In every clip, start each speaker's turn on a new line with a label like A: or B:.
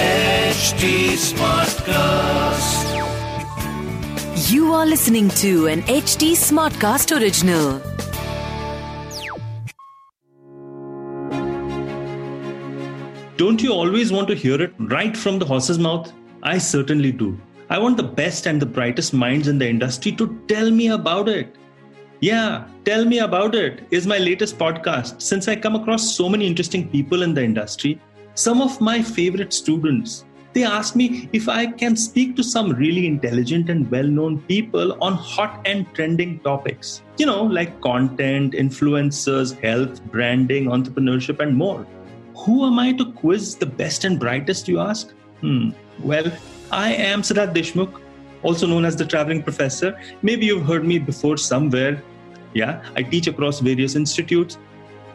A: HT Smartcast.
B: You are listening to an HT Smartcast original.
C: Don't you always want to hear it right from the horse's mouth? I certainly do. I want the best and the brightest minds in the industry to tell me about it. Yeah, Tell Me About It is my latest podcast since I come across so many interesting people in the industry. Some of my favorite students, they ask me if I can speak to some really intelligent and well known people on hot and trending topics. You know, like content, influencers, health, branding, entrepreneurship, and more. Who am I to quiz the best and brightest, you ask? Hmm. Well, I am Siddharth Deshmukh, also known as the traveling professor. Maybe you've heard me before somewhere. Yeah, I teach across various institutes.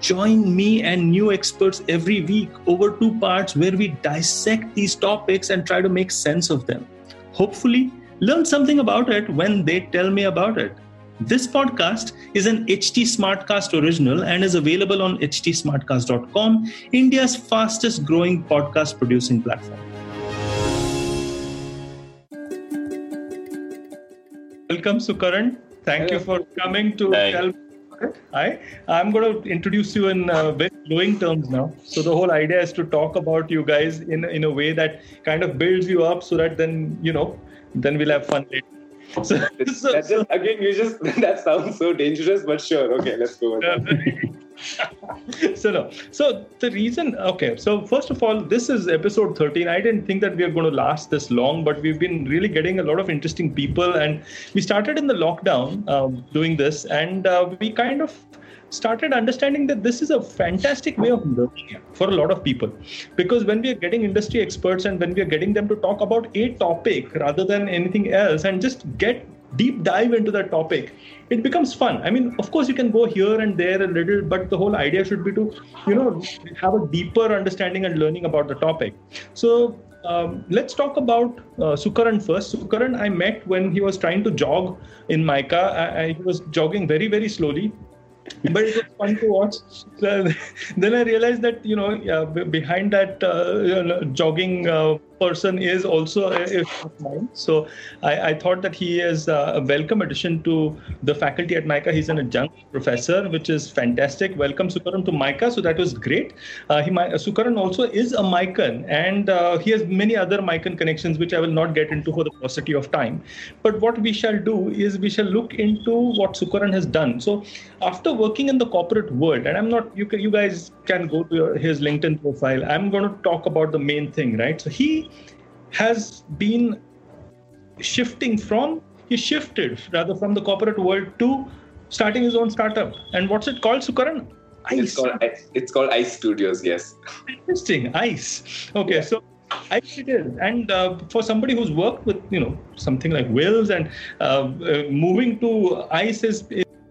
C: Join me and new experts every week over two parts where we dissect these topics and try to make sense of them. Hopefully, learn something about it when they tell me about it. This podcast is an HT Smartcast original and is available on htsmartcast.com, India's fastest growing podcast producing platform. Welcome, Sukaran. Thank you for coming to tell Hi, I'm going to introduce you in uh, very glowing terms now. So the whole idea is to talk about you guys in in a way that kind of builds you up, so that then you know, then we'll have fun later. So, so- so-
D: just, again, you just that sounds so dangerous, but sure. Okay, let's go.
C: So no. So the reason okay. So first of all this is episode 13 i didn't think that we are going to last this long but we've been really getting a lot of interesting people and we started in the lockdown um, doing this and uh, we kind of started understanding that this is a fantastic way of learning for a lot of people. Because when we are getting industry experts and when we are getting them to talk about a topic rather than anything else and just get deep dive into that topic it becomes fun i mean of course you can go here and there a little but the whole idea should be to you know have a deeper understanding and learning about the topic so um, let's talk about uh, Sukaran first. Sukaran, I met when he was trying to jog in Mica. I, I, he was jogging very, very slowly, but it was fun to watch. So then I realized that you know behind that uh, you know, jogging uh, person is also a, mine. So I, I thought that he is uh, a welcome addition to the faculty at MICA. He's an adjunct professor, which is fantastic. Welcome Sukaran to MICA. So that was great. Uh, he, Sukaran also is a MICAN and uh, he has many other MICAN connections, which I will not get into for the paucity of time. But what we shall do is we shall look into what Sukaran has done. So after working in the corporate world, and I'm not, you, you guys can go to your, his LinkedIn profile. I'm going to talk about the main thing, right? So he has been shifting from he shifted rather from the corporate world to starting his own startup and what's it called sukaran
D: It's called it's called Ice Studios. Yes.
C: interesting ice okay
D: Yeah.
C: so ice it is and uh, for somebody who's worked with you know something like wills and uh, uh, moving to ice is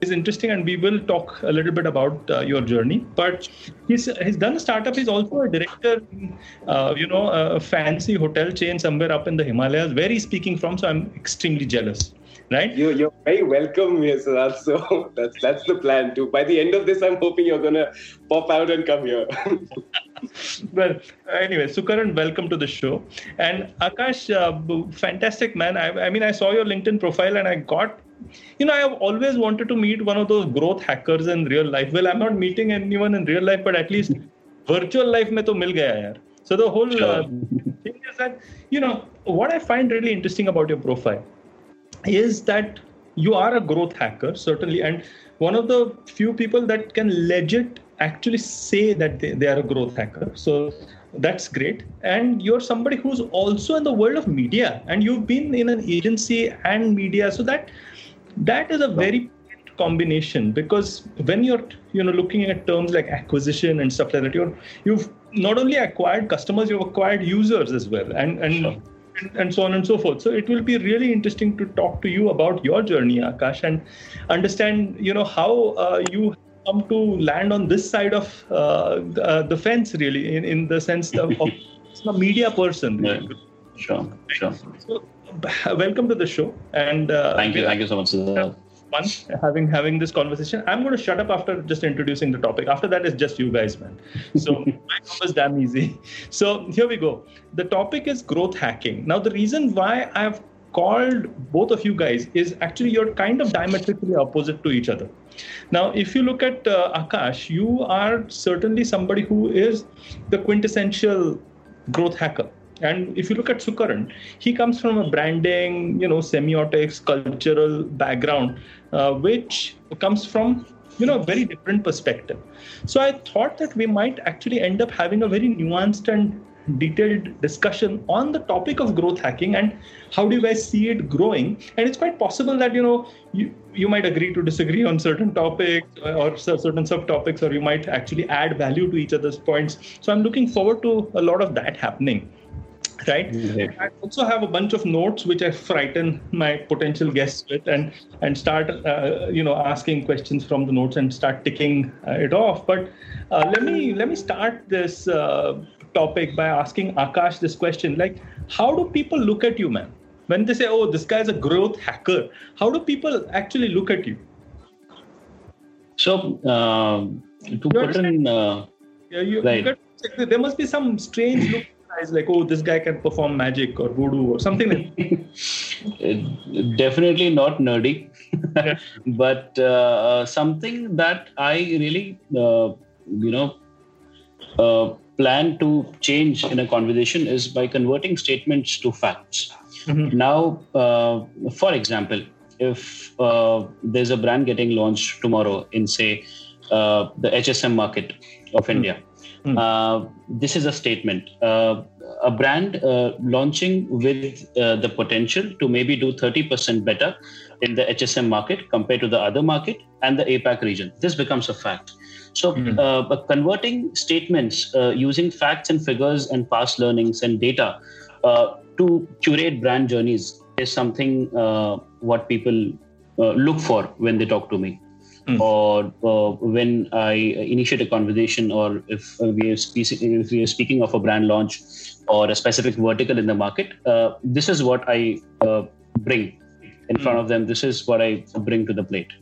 C: is interesting and we will talk a little bit about uh, your journey but he's he's done a startup he's also a director in, uh, you know a fancy hotel chain somewhere up in the himalayas where he's speaking from so i'm extremely jealous right
D: You you're very welcome here, Siddharth. So that's that's the plan too. By the end of this, I'm hoping you're gonna pop out and come here.
C: well anyway sukaran welcome to the show and akash uh, fantastic man I, I mean i saw your linkedin profile and i got you know i have always wanted to meet one of those growth hackers in real life. Well i'm not meeting anyone in real life but at least virtual life mein to mil gaya yaar so the whole uh, thing is that you know what i find really interesting about your profile is that you are a growth hacker certainly and one of the few people that can legit actually say that they, they are a growth hacker. So that's great. And you're somebody who's also in the world of media and you've been in an agency and media so that that is a very combination because when you're you know looking at terms like acquisition and stuff like that, you're you've not only acquired customers, you've acquired users as well, and and.
E: Sure.
C: And, so on and so forth. So it will be really interesting to talk to you about your journey, Akash, and understand, you know, how uh, you come to land on this side of uh, the, uh, the fence, really, in, in the sense of, of a media person.
E: Yeah. Sure, sure.
C: So, welcome to the show, and uh,
E: Thank you, thank you so much. Siddharth.
C: fun having having this conversation. I'm going to shut up after just introducing the topic. After that, it's just you guys, man. So my job is damn easy. So here we go. The topic is growth hacking. Now, the reason why I've called both of you guys is actually you're kind of diametrically opposite to each other. Now, if you look at uh, Akash, you are certainly somebody who is the quintessential growth hacker. And if you look at Sukaran, he comes from a branding, you know, semiotics, cultural background, uh, which comes from, you know, a very different perspective. So I thought that we might actually end up having a very nuanced and detailed discussion on the topic of growth hacking and how do you guys see it growing. And it's quite possible that you know you, you might agree to disagree on certain topics or certain subtopics or you might actually add value to each other's points. So i'm looking forward to a lot of that happening right?
E: Right.
C: i also have a bunch of notes which i frighten my potential guests with and and start uh, you know asking questions from the notes and start ticking uh, it off. But uh, let me let me start this uh, topic by asking akash this question like how do people look at you man when they say oh this guy is a growth hacker how do people actually look at you?
E: So, um, to put in, uh,
C: Yeah, you, you
E: Right.
C: there must be some strange look like oh this guy can perform magic or voodoo or something like
E: definitely not nerdy, but uh, something that I really, uh, you know, uh, plan to change in a conversation is by converting statements to facts.
C: Mhm.
E: Now, uh, for example, if uh, there's a brand getting launched tomorrow in, say, uh, the HSM market of India,
C: Hmm.
E: uh, this is a statement. Uh, a brand uh, launching with uh, the potential to maybe do 30% better in the HSM market compared to the other market and the APAC region. This becomes a fact. So, uh, converting statements uh, using facts and figures and past learnings and data uh, to curate brand journeys is something uh, what people uh, look for when they talk to me.
C: Hmm.
E: Or uh, when I initiate a conversation, or if uh, we are speaking, if we are speaking of a brand launch or a specific vertical in the market, uh, this is what I uh, bring in front of them. This is what I bring to the plate.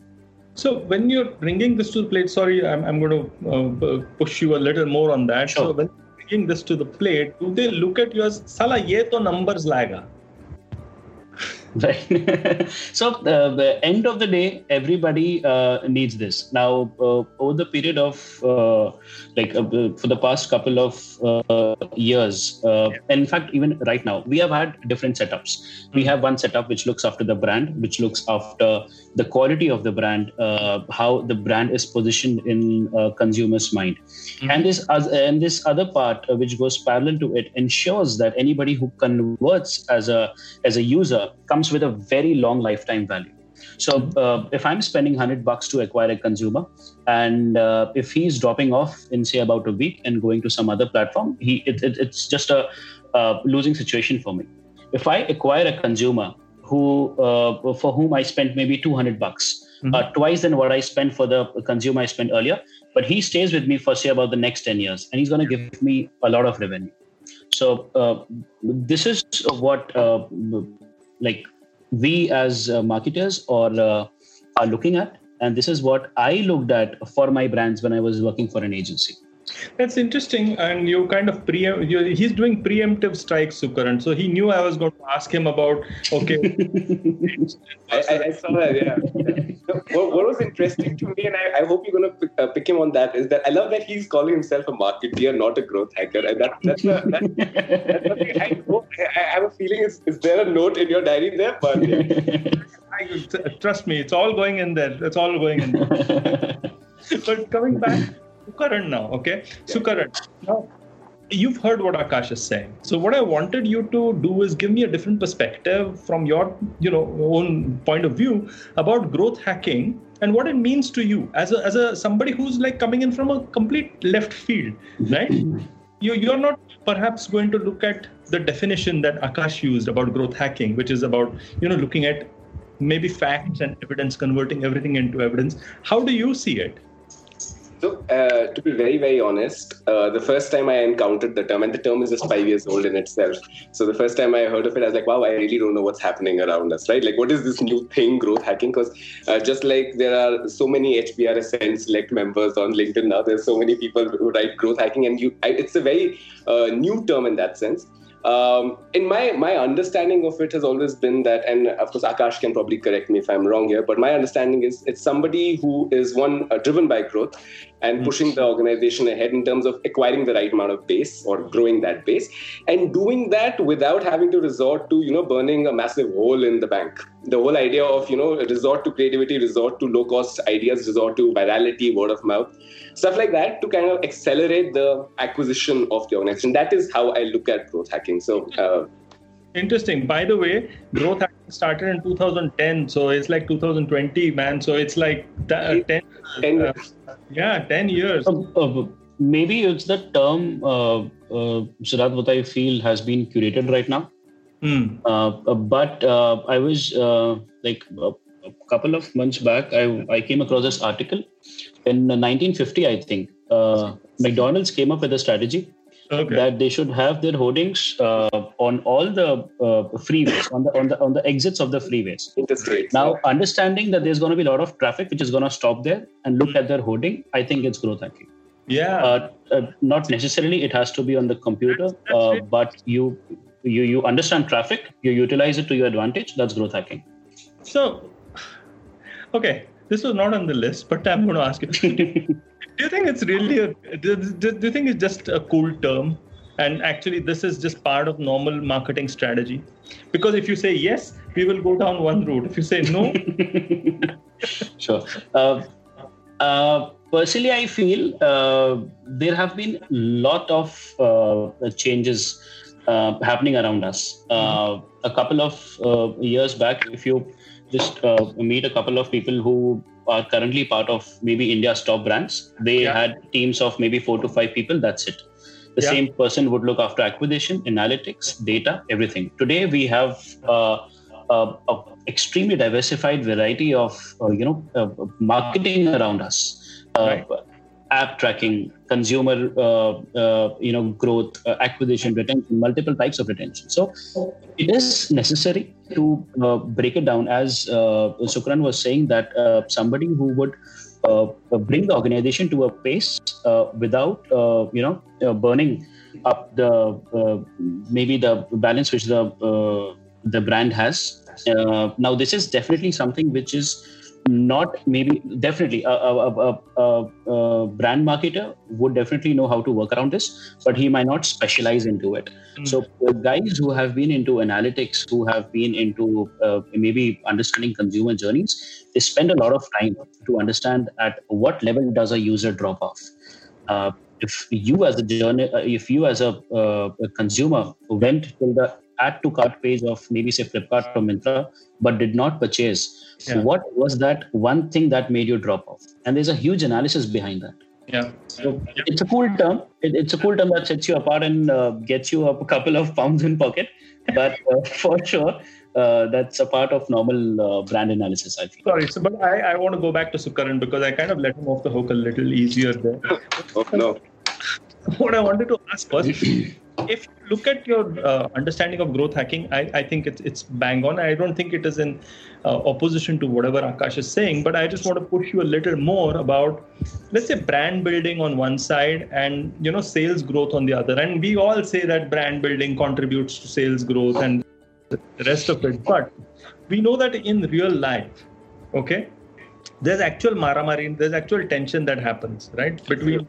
C: So when you're bringing this to the plate, sorry, I'm, I'm going to uh, push you a little more on that.
E: Sure.
C: So when you're bringing this to the plate, do they look at you as "Sala, ye to numbers laga"?
E: Right. so uh, the end of the day, everybody uh, needs this. Now, uh, over the period of uh, like uh, for the past couple of uh, years, uh, and in fact, even right now, we have had different setups. We have one setup which looks after the brand, which looks after the quality of the brand, uh, how the brand is positioned in consumers' mind, and this and this other part uh, which goes parallel to it ensures that anybody who converts as a as a user comes with a very long lifetime value. So uh, if I'm spending 100 bucks to acquire a consumer, and uh, if he's dropping off in say about a week and going to some other platform, he it, it, it's just a uh, losing situation for me. If I acquire a consumer who uh, for whom I spent maybe 200 bucks, uh, twice than what I spent for the consumer I spent earlier, but he stays with me for say about the next 10 years, and he's going to give me a lot of revenue. So uh, this is what uh, like we as uh, marketers or uh, are looking at, and this is what I looked at for my brands when I was working for an agency.
C: That's interesting, and you kind of pre he's doing preemptive strikes, Sukaran. So he knew I was going to ask him about. Okay,
D: I, I, I saw that, yeah. No, what, what was interesting to me, and I, I hope you're going to pick, uh, pick him on that, is that I love that he's calling himself a marketeer, not a growth hacker. And that, that's, a, that, that's something I, hope, I, I have a feeling, is, is there a note in your diary there? But yeah.
C: I, trust me, it's all going in there. It's all going in there. but coming back, Sukaran now, okay? Sukaran, now you've heard what Akash is saying. So what I wanted you to do is give me a different perspective from your, you know, own point of view about growth hacking and what it means to you as a as a somebody who's like coming in from a complete left field, right? you you're not perhaps going to look at the definition that Akash used about growth hacking, which is about you know looking at maybe facts and evidence, converting everything into evidence. How do you see it?
D: So, uh, to be very, very honest, uh, the first time I encountered the term, and the term is just five years old in itself. So, the first time I heard of it, I was like, wow, I really don't know what's happening around us, right? Like, what is this new thing, growth hacking? Because uh, just like there are so many HBRSN select members on LinkedIn now, there's so many people who write growth hacking, and you, I, it's a very uh, new term in that sense um, in my my understanding of it has always been that, and of course Akash can probably correct me if I'm wrong here, but my understanding is it's somebody who is one uh, driven by growth and mm-hmm. pushing the organization ahead in terms of acquiring the right amount of base or growing that base, and doing that without having to resort to you know burning a massive hole in the bank. The whole idea of you know resort to creativity, resort to low cost ideas, resort to virality, word of mouth stuff like that to kind of accelerate the acquisition of the organization. That is how I look at growth hacking. So. Uh,
C: Interesting. By the way, growth hacking started in 2010, so it's like 2020, man. So it's like t- 10, 10 uh, yeah, 10 years. Uh,
E: uh, maybe it's the term, uh, uh, Siddharth, what I feel has been curated right now.
C: Hmm.
E: Uh, but I was like a couple of months back, I, I came across this article in 1950, I think, uh, McDonald's came up with a strategy okay. that they should have their hoardings uh, on all the uh, freeways, on the on the on the exits of the freeways. Now, understanding that there's going to be a lot of traffic which is going to stop there and look at their hoarding, I think it's growth hacking.
C: Yeah.
E: Uh, uh, not necessarily it has to be on the computer, uh, but you you you understand traffic, you utilize it to your advantage. That's growth hacking.
C: So, okay, this was not on the list, but I'm going to ask you. do you think it's really a? Do, do, do you think it's just a cool term? And actually, this is just part of normal marketing strategy. Because if you say yes, we will go down one route. If you say no,
E: sure. Uh, uh, personally, I feel uh, there have been a lot of uh, changes uh, happening around us. Mm-hmm. a couple of uh, years back, if you just uh, meet a couple of people who are currently part of maybe India's top brands. They yeah. had teams of maybe four to five people. That's it. The yeah. same person would look after acquisition, analytics, data, everything. Today we have uh, a, extremely diversified variety of uh, you know uh, marketing around us. Uh, right app tracking, consumer, uh, uh, you know, growth, uh, acquisition, retention, multiple types of retention. So it is necessary to uh, break it down, as uh, Sukaran was saying, that uh, somebody who would bring the organization to a pace without, you know, burning up the maybe the balance which the the brand has. now, this is definitely something which is not maybe definitely a, a, a, a, brand marketer would definitely know how to work around this but he might not specialize into it mm. so guys who have been into analytics who have been into uh, maybe understanding consumer journeys they spend a lot of time to understand at what level does a user drop off uh, if you as a journey, uh, if you as a, uh, a consumer went to the add to cart page of maybe say Flipkart or Myntra, but did not purchase, yeah. what was that one thing that made you drop off? And there's a huge analysis behind that.
C: Yeah.
E: So it's a cool term. It, it's a cool term that sets you apart and uh, gets you a couple of pounds in pocket. But uh, for sure, uh, that's a part of normal uh, brand analysis. I think.
C: Sorry, so, but I, I want to go back to Sukaran because I kind of let him off the hook a little easier there.
D: oh, no.
C: What I wanted to ask was if you look at your uh, understanding of growth hacking, I, I think it's it's bang on. I don't think it is in uh, opposition to whatever Akash is saying, but I just want to push you a little more about, let's say, brand building on one side and you know sales growth on the other. And we all say that brand building contributes to sales growth and the rest of it, but we know that in real life, okay, there's actual maramari, there's actual tension that happens, right, between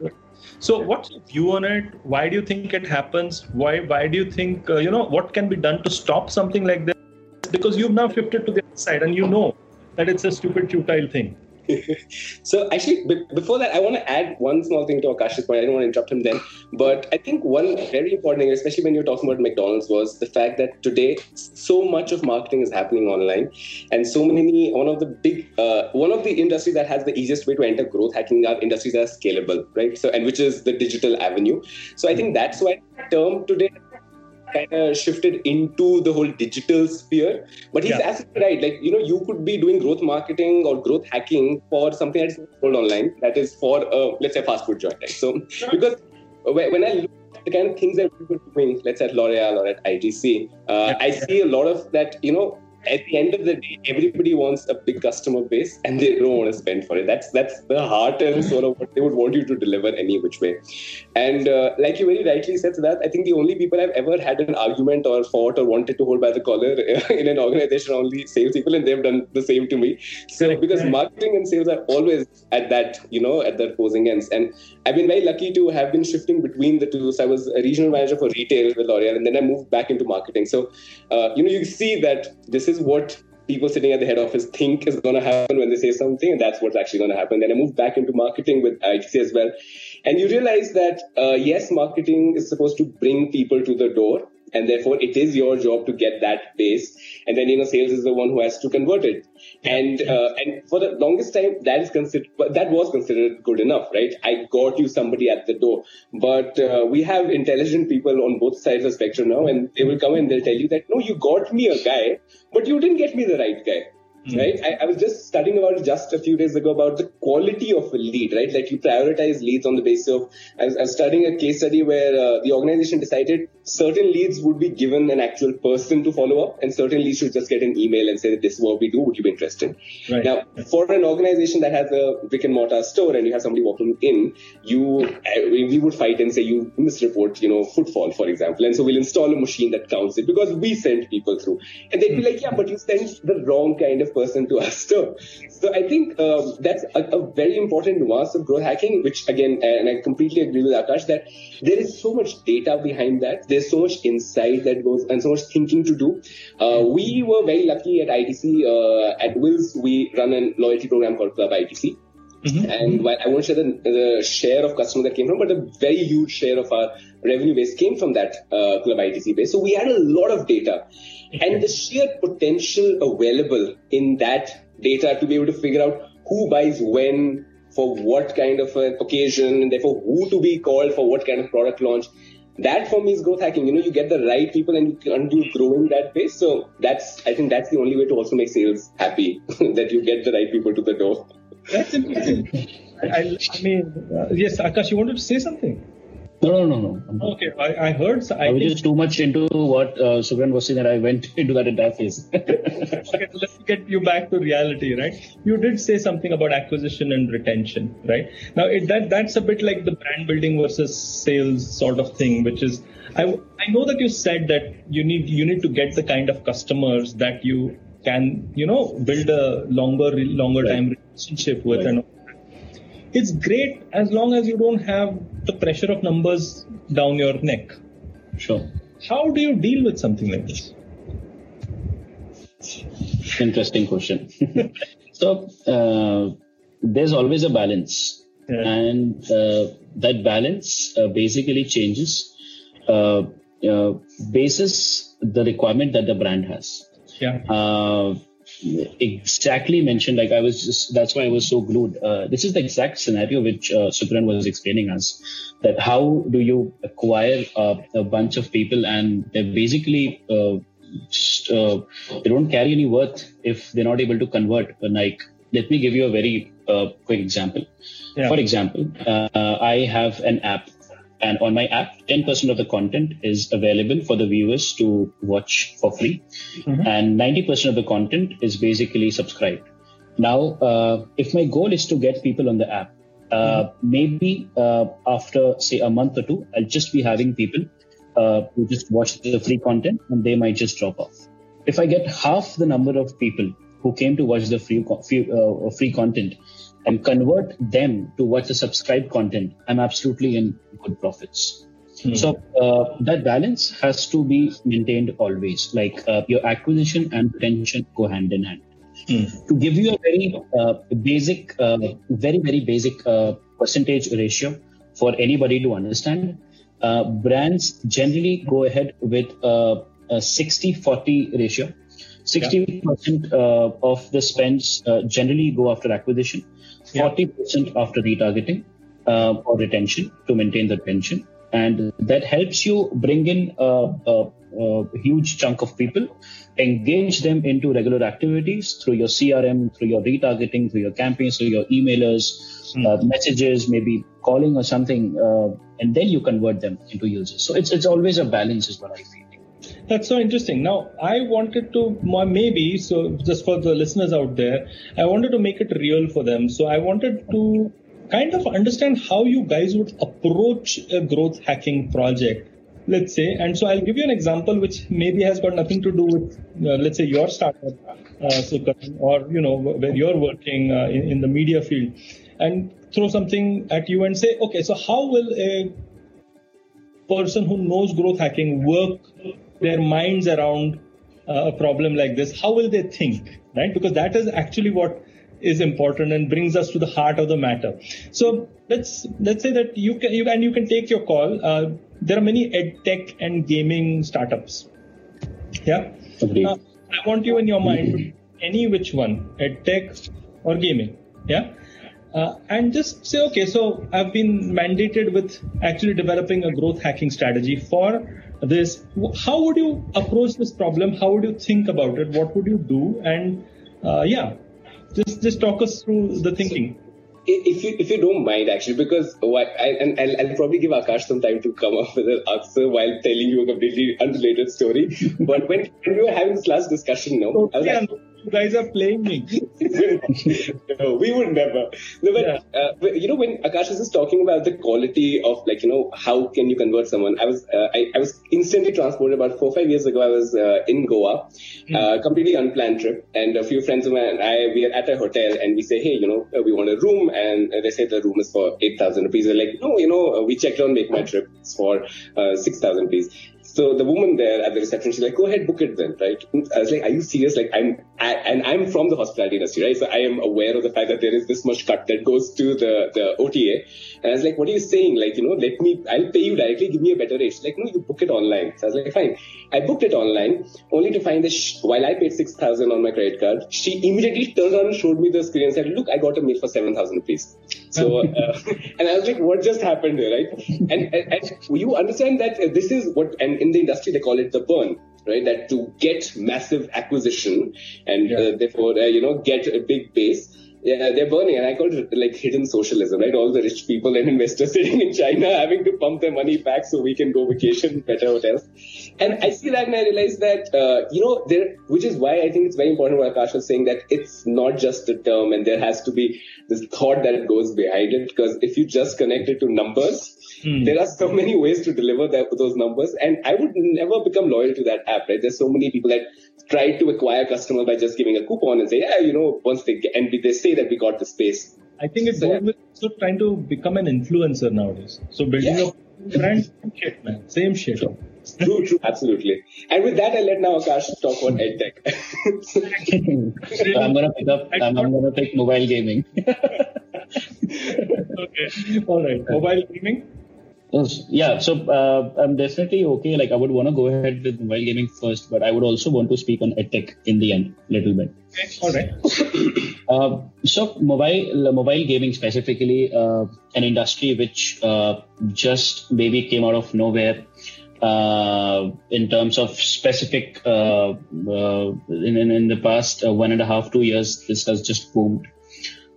C: so, what's your view on it? Why do you think it happens? Why why do you think uh, you know what can be done to stop something like this? Because you've now shifted to the other side and you know that it's a stupid, futile thing.
D: so actually, b- before that, I want to add one small thing to Akash's point. I don't want to interrupt him then, but I think one very important thing, especially when you're talking about McDonald's, was the fact that today so much of marketing is happening online, and so many one of the big uh, one of the industries that has the easiest way to enter growth hacking are industries that are scalable, right? So and which is the digital avenue. So I think that's why term today kind of shifted into the whole digital sphere. But he's
C: Yeah.
D: absolutely right. Like, you know, you could be doing growth marketing or growth hacking for something that's sold online, that is for, uh, let's say, fast food joint, right? So, because when when I look at the kind of things that people are doing, let's say at L'Oreal or at ITC, uh, I see a lot of that, you know, at the end of the day, everybody wants a big customer base and they don't want to spend for it. That's that's the heart and soul of what they would want you to deliver any which way. And uh, like you very rightly said, that I think the only people I've ever had an argument or fought or wanted to hold by the collar in an organization are only salespeople, and they've done the same to me. So because marketing and sales are always at that, you know, at the opposing ends. And I've been very lucky to have been shifting between the two. So I was a regional manager for retail with L'Oreal, and then I moved back into marketing. So uh, you know, you see that this is what people sitting at the head office think is going to happen when they say something, and that's what's actually going to happen. Then I moved back into marketing with ITC as well, and you realize that uh, yes, marketing is supposed to bring people to the door, and therefore it is your job to get that base, and then you know sales is the one who has to convert it. And uh, and for the longest time, that is considered that was considered good enough, right? I got you somebody at the door, but uh, we have intelligent people on both sides of the spectrum now, and they will come and they'll tell you that no, you got me a guy, but you didn't get me the right guy. Right, I, I was just studying about it just a few days ago about the quality of a lead. Right, like you prioritize leads on the basis of. I was, I was studying a case study where uh, the organization decided certain leads would be given an actual person to follow up, and certain leads should just get an email and say that this is what we do. Would you be interested?
C: Right.
D: Now, for an organization that has a brick and mortar store and you have somebody walking in, you uh, we we would fight and say you misreport, you know, footfall, for example, and so we'll install a machine that counts it because we send people through, and they'd be like, yeah, but you sent the wrong kind of person to our store. So I think um, that's a, a very important nuance of growth hacking, which again, and I completely agree with Akash that there is so much data behind that. There's so much insight that goes and so much thinking to do. Uh, we were very lucky at ITC. Uh, at Wills, we run a loyalty program called Club ITC. And while I won't share the, the share of customer that came from, but a very huge share of our revenue base came from that uh, Club ITC base. So we had a lot of data. And the sheer potential available in that data to be able to figure out who buys when, for what kind of an occasion, and therefore who to be called for what kind of product launch. That for me is growth hacking. You know, you get the right people and you continue growing that base. So that's, I think that's the only way to also make sales happy, that you get the right people to the door.
C: That's. I, I, I mean, uh, yes, Akash, you wanted to say something?
E: No, no, no, no.
C: Okay, I, I heard. so I,
E: I was just too much into what uh, Sukaran was saying that I went into that entire phase.
C: okay, let's get you back to reality, right? You did say something about acquisition and retention, right? Now, it, that that's a bit like the brand building versus sales sort of thing, which is I I know that you said that you need you need to get the kind of customers that you can you know build a longer longer
E: Right.
C: time relationship with and it's great as long as you don't have the pressure of numbers down your neck.
E: sure.
C: How do you deal with something like this?
E: Interesting question. so uh, there's always a balance,
C: Yeah.
E: and uh, that balance uh, basically changes uh, uh, basis the requirement that the brand has.
C: Yeah.
E: Exactly mentioned. Like I was just, that's why I was so glued. Uh, this is the exact scenario which uh, Sukaran was explaining us that how do you acquire uh, a bunch of people and they're basically, uh, just, uh, they don't carry any worth if they're not able to convert. Like, let me give you a very uh, quick example.
C: Yeah.
E: For example, uh, I have an app and on my app 10% of the content is available for the viewers to watch for free. And 90% of the content is basically subscribed. Now uh, if my goal is to get people on the app uh, maybe uh, after say a month or two i'll just be having people uh, who just watch the free content and they might just drop off. If i get half the number of people who came to watch the free free, uh, free content and convert them to watch the subscribed content, I'm absolutely in good profits. So uh, that balance has to be maintained always. Like uh, your acquisition and retention go hand in hand. Mm. To give you a very uh, basic, uh, very, very basic uh, percentage ratio for anybody to understand, uh, brands generally go ahead with a, a 60 40 ratio. 60% yeah. Uh, of the spends uh, generally go after acquisition, 40% after retargeting or retention to maintain the retention. And that helps you bring in a, a, a huge chunk of people engage them into regular activities through your CRM, through your retargeting, through your campaigns, through your emailers, mm. uh, messages, maybe calling or something, uh, and then you convert them into users. So it's it's always a balance, is what I feel.
C: That's so interesting. Now, I wanted to maybe so just for the listeners out there, I wanted to make it real for them. So I wanted to kind of understand how you guys would approach a growth hacking project let's say. And so I'll give you an example which maybe has got nothing to do with, uh, let's say, your startup, uh, or you know where you're working uh, in, in, the media field, and throw something at you and say, okay, so how will a person who knows growth hacking work their minds around uh, a problem like this? How will they think, right? Because that is actually what is important and brings us to the heart of the matter. So let's let's say that you can you and you can take your call. Uh, there are many ed tech and gaming startups. Yeah. Uh, I want you in your mind any which one, ed tech or gaming. Yeah. Uh, and just say, okay, so I've been mandated with actually developing a growth hacking strategy for this. How would you approach this problem? How would you think about it? What would you do? And uh, yeah, just just talk us through the thinking
D: if you if you don't mind actually because what I, and I'll, I'll, probably give Akash some time to come up with an answer while telling you a completely unrelated story. but when, when we were having this last discussion, no,
C: I was like, you guys are playing me.
D: no, we would never. No, but, yeah. uh, you know, when Akash was just talking about the quality of like, you know, how can you convert someone? I was, uh, I, I, was instantly transported about four, five years ago. I was uh, in Goa, mm. completely unplanned trip. And a few friends of mine and I, we are at a hotel and we say, hey, you know, we want a room. And they say the room is for 8,000 rupees. They're like, no, you know, we checked on Make My Trip. It's for uh, 6,000 rupees. So the woman there at the reception, she's like, go ahead, book it then, right? I was like, are you serious? Like, I'm, I, and I'm from the hospitality industry, right? So I am aware of the fact that there is this much cut that goes to the, the OTA. And I was like, what are you saying? Like, you know, let me, I'll pay you directly, give me a better rate. She's like, no, you book it online. So I was like, fine. I booked it online, only to find that sh- while I paid 6,000 on my credit card, she immediately turned around and showed me the screen and said, look, I got a meal for 7,000 rupees. So, uh, and I was like, what just happened here, right? And, and, and you understand that this is what, and in the industry, they call it the burn right? That to get massive acquisition and yeah. uh, therefore, uh, you know, get a big base, yeah, they're burning, and I call it like hidden socialism, right? All the rich people and investors sitting in China having to pump their money back so we can go vacation better hotels. And I see that, and I realize that uh, you know there, which is why I think it's very important what Akash was saying that it's not just a term, and there has to be this thought that goes behind it. Because if you just connect it to numbers, Hmm. There are so many ways to deliver that, those numbers, and I would never become loyal to that app. Right? There's so many people that try to acquire customers by just giving a coupon and say, yeah, you know, once they get, and they say that we got the space.
C: I think it's so, also trying to become an influencer nowadays. So building yeah. a brand, shit, man, same shit.
D: True, true, absolutely. And with that, I let now Akash talk on edtech.
E: I'm gonna pick up. I'm, I'm gonna take mobile gaming.
C: okay, all right, mobile gaming.
E: Yeah, so uh, I'm definitely okay. Like I would want to go ahead with mobile gaming first, but I would also want to speak on edtech in the end, little bit.
C: Okay. All right.
E: uh, so mobile mobile gaming specifically, uh, an industry which uh, just maybe came out of nowhere. Uh, in terms of specific, uh, in, in the past one and a half, two years, this has just boomed.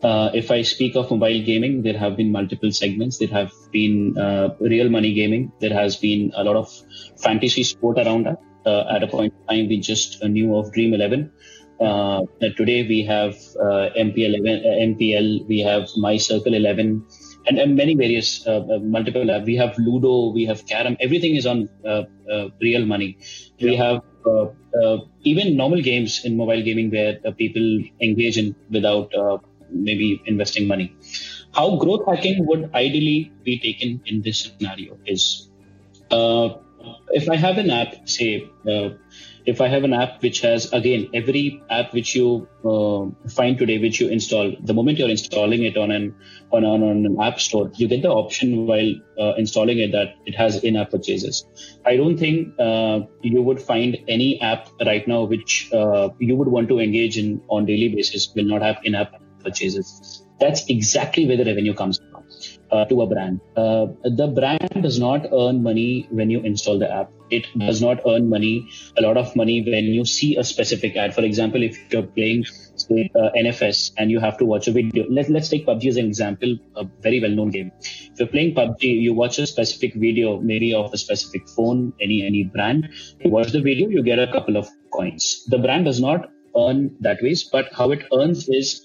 E: Uh, if I speak of mobile gaming, there have been multiple segments. There have been uh, real money gaming. There has been a lot of fantasy sport around that. Uh, at a point in time, we just knew of Dream 11. Uh, today we have uh, MPL, 11, MPL, we have My Circle 11, and, and many various multiple. we have Ludo, we have Carom. Everything is on real money. Yeah. We have even normal games in mobile gaming where people engage in without maybe investing money. How growth hacking would ideally be taken in this scenario is uh, if I have an app, say, uh, if I have an app which has again every app which you uh, find today, which you install, the moment you're installing it on an on, on, on an app store, you get the option while uh, installing it that it has in-app purchases. I don't think uh, you would find any app right now which uh, you would want to engage in on daily basis will not have in-app purchases. That's exactly where the revenue comes from uh, to a brand. Uh, the brand does not earn money when you install the app. It does not earn money, a lot of money when you see a specific ad. For example, if you're playing say, uh, NFS and you have to watch a video, Let, let's take PUBG as an example, a very well-known game. If you're playing PUBG, you watch a specific video, maybe of a specific phone, any any brand. You watch the video, you get a couple of coins. The brand does not earn that ways, but how it earns is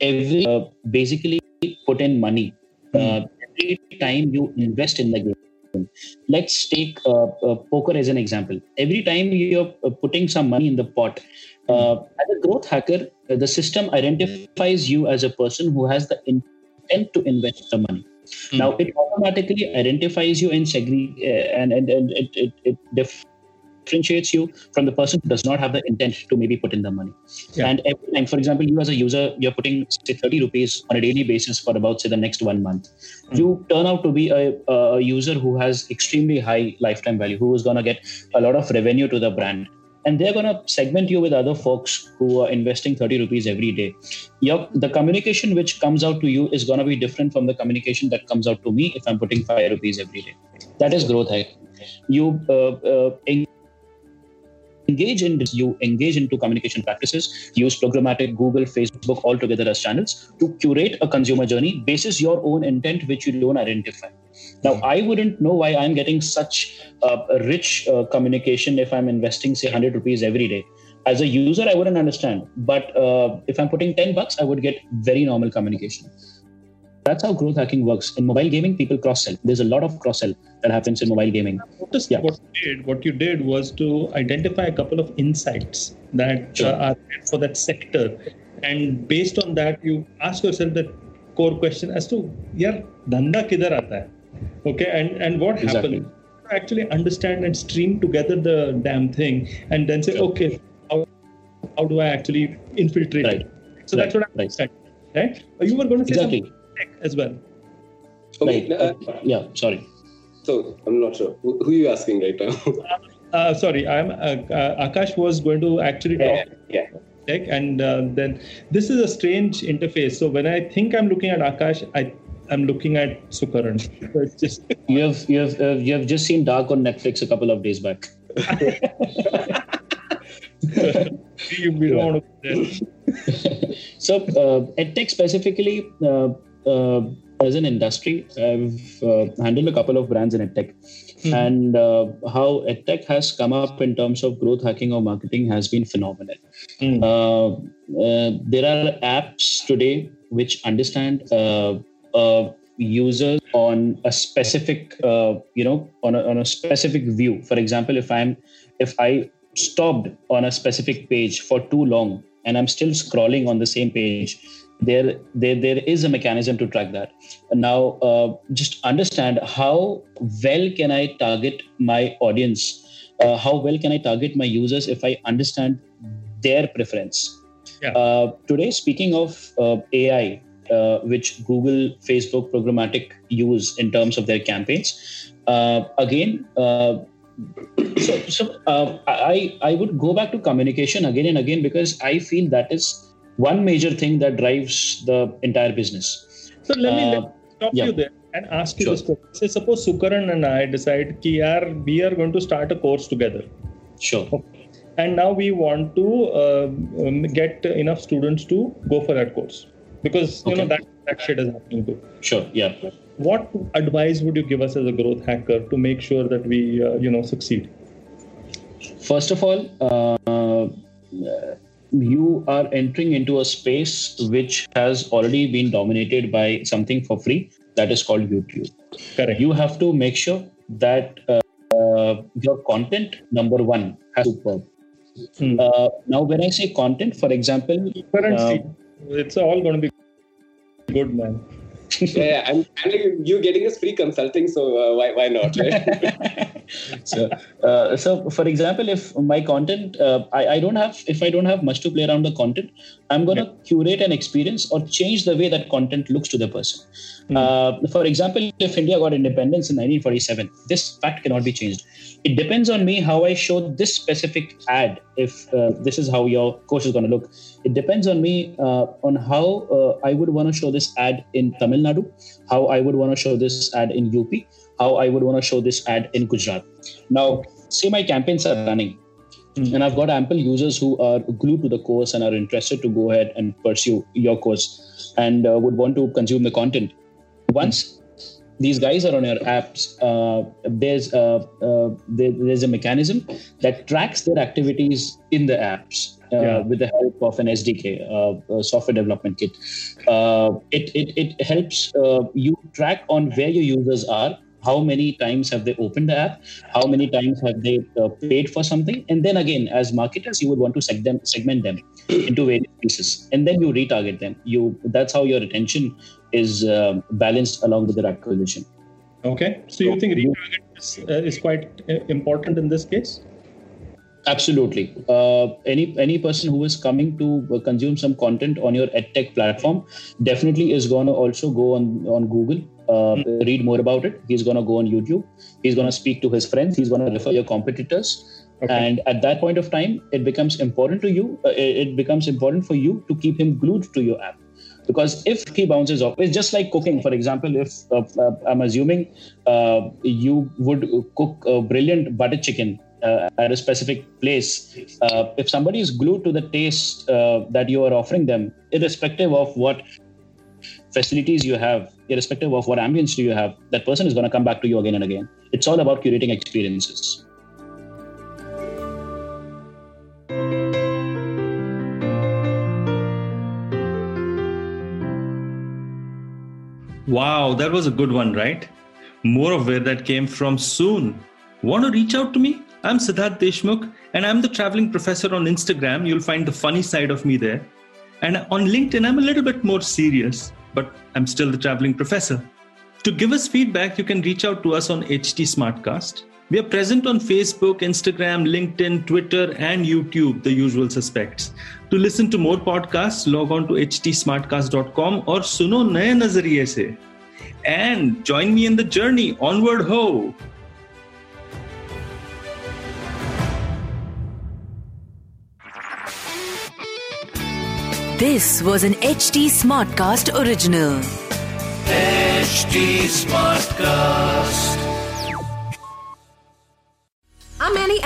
E: every uh, basically put in money uh, every time you invest in the game. Let's take uh, uh, poker as an example. Every time you're uh, putting some money in the pot, uh, as a growth hacker, uh, the system identifies you as a person who has the intent to invest the money.
C: Hmm.
E: Now, it automatically identifies you and segre- uh, and, and, and it, it, it differentiates you from the person who does not have the intent to maybe put in the money.
C: Yeah.
E: And every time, for example, you as a user, you're putting say 30 rupees on a daily basis for about say the next one month. You turn out to be a, a user who has extremely high lifetime value, who is going to get a lot of revenue to the brand. And they're going to segment you with other folks who are investing 30 rupees every day. Your, the communication which comes out to you is going to be different from the communication that comes out to me if I'm putting 5 rupees every day. That is growth hack. You uh, uh, engage in this, you engage into communication practices use programmatic google facebook all together as channels to curate a consumer journey basis your own intent which you don't identify. Now i wouldn't know why i'm getting such uh, a rich uh, communication if i'm investing say 100 rupees every day. As a user i wouldn't understand but uh, if i'm putting 10 bucks i would get very normal communication that's how growth hacking works. In mobile gaming, people cross sell. There's a lot of cross sell that happens in mobile gaming. Yeah.
C: what you did. What you did was to identify a couple of insights that
E: sure.
C: uh, are for that sector, and based on that, you ask yourself that core question as to, yeah, danda kidhar aata hai? Okay, and and what
E: exactly.
C: happened? Actually, understand and stream together the damn thing, and then say,
E: sure.
C: okay, how, how do I actually infiltrate?
E: Right.
C: So
E: right.
C: that's what I understand. Right? right? You were going to say
E: exactly.
C: Something? Tech as well.
D: Okay,
E: right
D: uh,
E: yeah sorry
D: so I'm not sure. Who, who are you asking right now?
C: Uh, sorry, I'm uh, uh, Akash was going to actually talk
D: yeah, yeah.
C: tech and uh, then this is a strange interface so when i think i'm looking at akash i i'm looking at sukaran so just
E: You have you have uh, you have just seen Dark on Netflix a couple of days back.
C: we we don't want to go there.
E: So uh, edtech specifically, uh, uh, as an industry, I've uh, handled a couple of brands in edtech, and uh, how edtech has come up in terms of growth hacking or marketing has been phenomenal.
C: Hmm.
E: Uh, uh, there are apps today which understand uh, uh, users on a specific, uh, you know, on a, on a specific view. For example, if I'm if I stopped on a specific page for too long and I'm still scrolling on the same page, there there there is a mechanism to track that. Now, uh, just understand how well can I target my audience? Uh, how well can I target my users if I understand their preference?
C: Yeah.
E: Uh, today, speaking of uh, AI, uh, which Google, Facebook, programmatic use in terms of their campaigns, uh, again, uh, so so uh, I I would go back to communication again and again because I feel that is one major thing that drives the entire business.
C: so let me
E: Uh,
C: let stop
E: yeah.
C: you there and ask you
E: Sure.
C: this question say suppose sukaran and i decide ki yaar, we are going to start a course together
E: Sure.
C: and now we want to uh, um, get enough students to go for that course because you know that that shit is happening too
E: Sure. Yeah.
C: what advice would you give us as a growth hacker to make sure that we uh, you know succeed
E: First of all, uh, you are entering into a space which has already been dominated by something for free that is called YouTube.
C: correct
E: You have to make sure that uh, uh, your content, number one, has superb.
C: Hmm.
E: Uh, now, when I say content, for example,
C: currency
E: uh,
C: it's all going to be good man
D: yeah, and, like, you're getting us free consulting, so uh, why why not? Right?
E: so, uh, so for example, if my content, uh, I, I don't have, if I don't have much to play around the content, I'm going to yeah. curate an experience or change the way that content looks to the person. Mm. For example, if India got independence in 1947, this fact cannot be changed. It depends on me how I show this specific ad. If uh, this is how your course is going to look, it depends on me uh, on how uh, I would want to show this ad in Tamil Nadu, how I would want to show this ad in UP how I would want to show this ad in Gujarat. Now, say my campaigns are running, mm-hmm. and I've got ample users who are glued to the course and are interested to go ahead and pursue your course and uh, would want to consume the content. Once these guys are on your apps, uh, there's uh, uh there, there's a mechanism that tracks their activities in the apps. Uh, yeah. With the help of an SDK, software development kit, it, it it helps you track on where your users are how many times have they opened the app how many times have they uh, paid for something and then again as marketers you would want to seg- them, segment them into various pieces and then you retarget them you that's how your attention is uh, balanced along with their acquisition
C: okay so you think retarget is, uh, is quite uh, important in this case
E: absolutely uh, any any person who is coming to uh, consume some content on your edtech platform definitely is going to also go on on google uh, mm. read more about it. He's going to go on YouTube. He's going to speak to his friends. He's going to refer your competitors. Okay. And at that point of time, it becomes important to you. Uh, it becomes important for you to keep him glued to your app. Because if he bounces off, it's just like cooking. For example, if uh, uh I'm assuming uh, you would cook a brilliant butter chicken uh, at a specific place, uh, if somebody is glued to the taste uh, that you are offering them, irrespective of what facilities you have, irrespective of what ambience do you have, that person is going to come back to you again and again. It's all about curating experiences.
C: Wow, that was a good one, right? More of where that came from soon. Want to reach out to me? I'm Siddharth Deshmukh, and I'm the traveling professor on Instagram. You'll find the funny side of me there. And on LinkedIn, I'm a little bit more serious but I'm still the traveling professor. To give us feedback, you can reach out to us on HT Smartcast. We are present on Facebook, Instagram, LinkedIn, Twitter, and YouTube, the usual suspects. To listen to more podcasts, log on to htsmartcast.com or suno naye nazariye se. And join me in the journey. Onward ho!
B: This was an HT Smartcast original.
A: HT Smartcast.